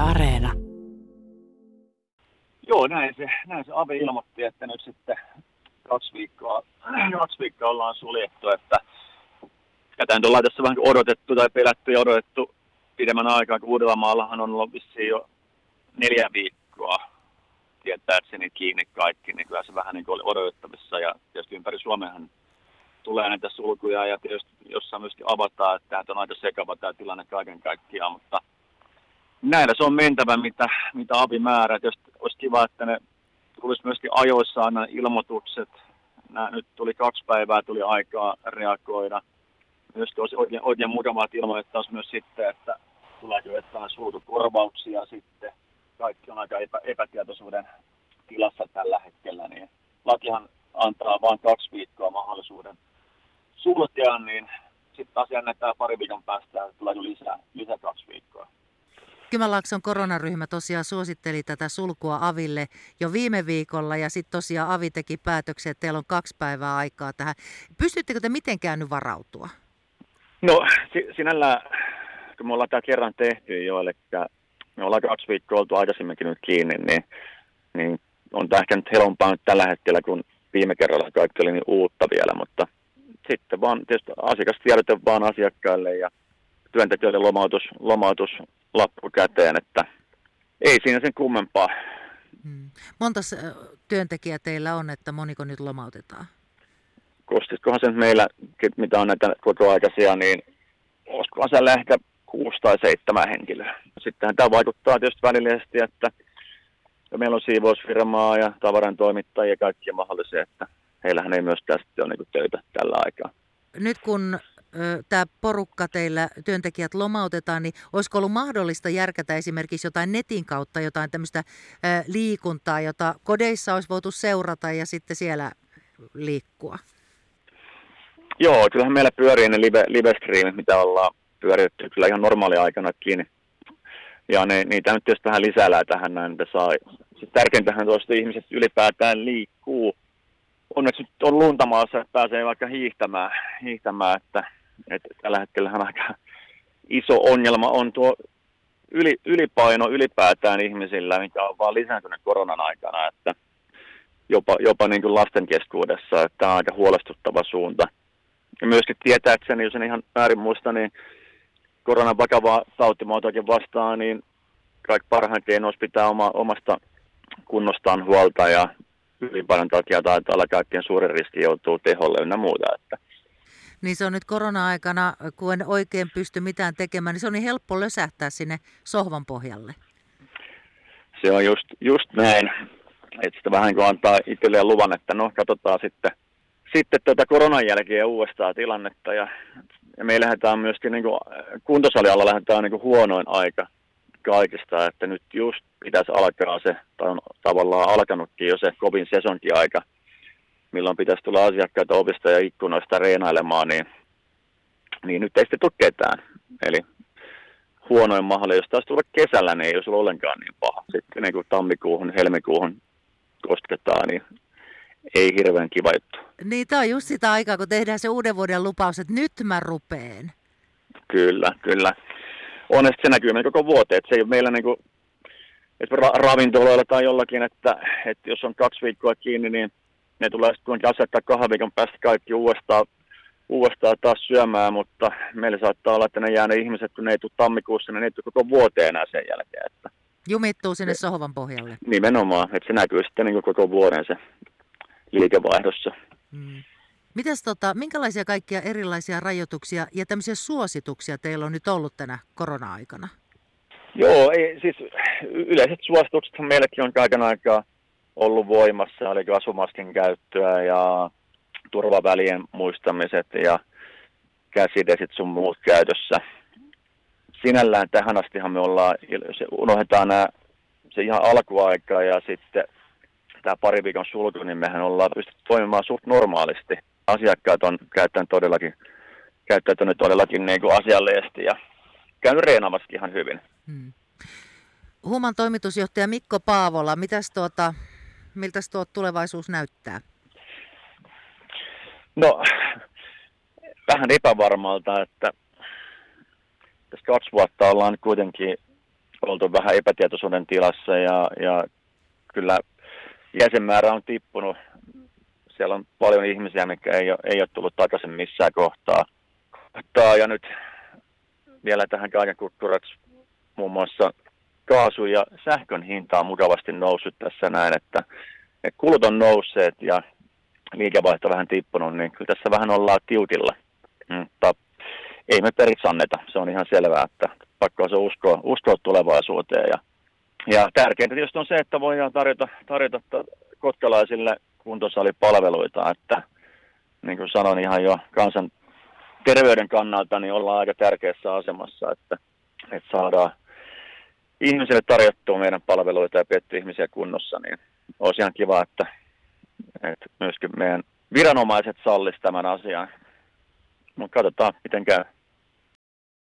Areena. Joo, näin se, näin se Avi ilmoitti, että nyt sitten kaksi viikkoa, kaksi viikkoa ollaan suljettu, että tätä nyt ollaan tässä vähän odotettu tai pelätty ja odotettu pidemmän aikaa, kun Uudellamaallahan on ollut vissiin jo neljä viikkoa tietää, että se niin kiinni kaikki, niin kyllä se vähän niin kuin oli odotettavissa ja tietysti ympäri Suomehan tulee näitä sulkuja ja tietysti jossain myöskin avataan, että tämä on aika sekava tämä tilanne kaiken kaikkiaan, mutta näillä se on mentävä, mitä, mitä avi määrää. Tietysti olisi kiva, että ne tulisi myöskin ajoissa aina ilmoitukset. Nämä, nyt tuli kaksi päivää, tuli aikaa reagoida. Myöskin olisi oikein, oikein mukavaa, että myös sitten, että tuleeko jotain sulkukorvauksia sitten. Kaikki on aika epä, epätietoisuuden tilassa tällä hetkellä, niin lakihan antaa vain kaksi viikkoa mahdollisuuden sulkea, niin sitten taas jännättää pari viikon päästä, että tuleeko lisää, lisää kaksi viikkoa. Kymenlaakson koronaryhmä tosiaan suositteli tätä sulkua Aville jo viime viikolla ja sitten tosiaan Avi teki päätöksen, että teillä on kaksi päivää aikaa tähän. Pystyttekö te mitenkään nyt varautua? No sinällä, kun me ollaan tämä kerran tehty jo, eli me ollaan kaksi viikkoa oltu aikaisemminkin nyt kiinni, niin, niin on tämä ehkä nyt helpompaa nyt tällä hetkellä, kun viime kerralla kaikki oli niin uutta vielä, mutta sitten vaan tietysti asiakastiedote vaan asiakkaille ja työntekijöiden lomautus, lomautus lappu käteen, että ei siinä sen kummempaa. Hmm. Monta työntekijää teillä on, että moniko nyt lomautetaan? Kostitkohan se meillä, mitä on näitä kokoaikaisia, niin olisikohan siellä ehkä kuusi tai seitsemän henkilöä. Sittenhän tämä vaikuttaa tietysti välillisesti, että ja meillä on siivousfirmaa ja tavaran toimittajia ja kaikkia mahdollisia, että heillähän ei myöskään sitten ole niin töitä tällä aikaa. Nyt kun tämä porukka teillä, työntekijät lomautetaan, niin olisiko ollut mahdollista järkätä esimerkiksi jotain netin kautta, jotain tämmöistä liikuntaa, jota kodeissa olisi voitu seurata ja sitten siellä liikkua? Joo, kyllähän meillä pyörii ne live, live mitä ollaan pyöritetty kyllä ihan normaaliaikanakin. Ja ne, niitä nyt tietysti vähän lisää tähän näin, että saa. Sitten tärkeintähän tuosta ihmiset ylipäätään liikkuu. Onneksi nyt on luntamaassa, että pääsee vaikka hiihtämään, hiihtämään että että tällä hetkellä aika iso ongelma on tuo yli, ylipaino ylipäätään ihmisillä, mikä on vaan lisääntynyt koronan aikana, että jopa, jopa niin kuin lasten keskuudessa, että tämä on aika huolestuttava suunta. Ja myöskin tietää, että sen, jos en ihan väärin muista, niin koronan vakavaa tautimuotoakin vastaan, niin kaikki parhaan keino pitää oma, omasta kunnostaan huolta ja ylipainon takia taitaa olla kaikkien suurin riski joutuu teholle ynnä muuta. Että niin se on nyt korona-aikana, kun en oikein pysty mitään tekemään, niin se on niin helppo lösähtää sinne sohvan pohjalle. Se on just, just näin. Että sitä vähän kuin antaa itselleen luvan, että no katsotaan sitten, sitten tätä koronan jälkeen uudestaan tilannetta. Ja, ja me lähdetään myöskin niin kuin, kuntosalialla lähdetään niin kuin huonoin aika kaikista, että nyt just pitäisi alkaa se, tai on tavallaan alkanutkin jo se kovin sesonkiaika aika milloin pitäisi tulla asiakkaita ovista ja ikkunoista reenailemaan, niin, niin nyt ei sitten tule ketään. Eli huonoin mahdollinen, jos taas tulla kesällä, niin ei olisi ollut ollenkaan niin paha. Sitten niin kuin tammikuuhun, helmikuuhun kosketaan, niin ei hirveän kiva juttu. Niin, tämä on just sitä aikaa, kun tehdään se uuden vuoden lupaus, että nyt mä rupeen. Kyllä, kyllä. Onneksi se näkyy koko vuoteen, että se ei ole meillä niin kuin, että ravintoloilla tai jollakin, että, että jos on kaksi viikkoa kiinni, niin ne tulee sitten asettaa kahden viikon päästä kaikki uudestaan, uudestaan taas syömään, mutta meillä saattaa olla, että ne jää ne ihmiset, kun ne ei tule tammikuussa, niin ne ei tule koko vuoteen enää sen jälkeen. Että Jumittuu sinne sohvan pohjalle. Nimenomaan, että se näkyy sitten niin koko vuoden se liikevaihdossa. Hmm. Mitäs tota, minkälaisia kaikkia erilaisia rajoituksia ja tämmöisiä suosituksia teillä on nyt ollut tänä korona-aikana? Joo, ei, siis yleiset suositukset meillekin on kaiken aikaa ollut voimassa, eli kasvumaskin käyttöä ja turvavälien muistamiset ja käsidesit sun muut käytössä. Sinällään tähän astihan me ollaan, se unohdetaan nämä, se ihan alkuaika ja sitten tämä pari viikon sulku, niin mehän ollaan pystytty toimimaan suht normaalisti. Asiakkaat on käyttänyt todellakin, käyttäytynyt todellakin niin kuin asiallisesti ja käynyt reenaamassakin ihan hyvin. Hmm. Human toimitusjohtaja Mikko Paavola, mitäs tuota, miltä tuo tulevaisuus näyttää? No, vähän epävarmalta, että tässä kaksi vuotta ollaan kuitenkin oltu vähän epätietoisuuden tilassa ja, ja kyllä jäsenmäärä on tippunut. Siellä on paljon ihmisiä, mikä ei ole, ei ole tullut takaisin missään kohtaa. Ja nyt vielä tähän kaiken kukkuraksi muun muassa kaasu ja sähkön hinta on mukavasti noussut tässä näin, että, että kulut on nousseet ja liikevaihto vähän tippunut, niin kyllä tässä vähän ollaan tiukilla. Mutta ei me periksi anneta, se on ihan selvää, että pakko se uskoa, uskoa tulevaisuuteen. Ja, ja tärkeintä tietysti on se, että voidaan tarjota, tarjota kotkalaisille kuntosalipalveluita, että niin kuin sanoin ihan jo kansan terveyden kannalta, niin ollaan aika tärkeässä asemassa, että, että saadaan ihmisille tarjottua meidän palveluita ja pidetty ihmisiä kunnossa, niin olisi ihan kiva, että, että myöskin meidän viranomaiset sallisivat tämän asian. Mutta katsotaan, miten käy.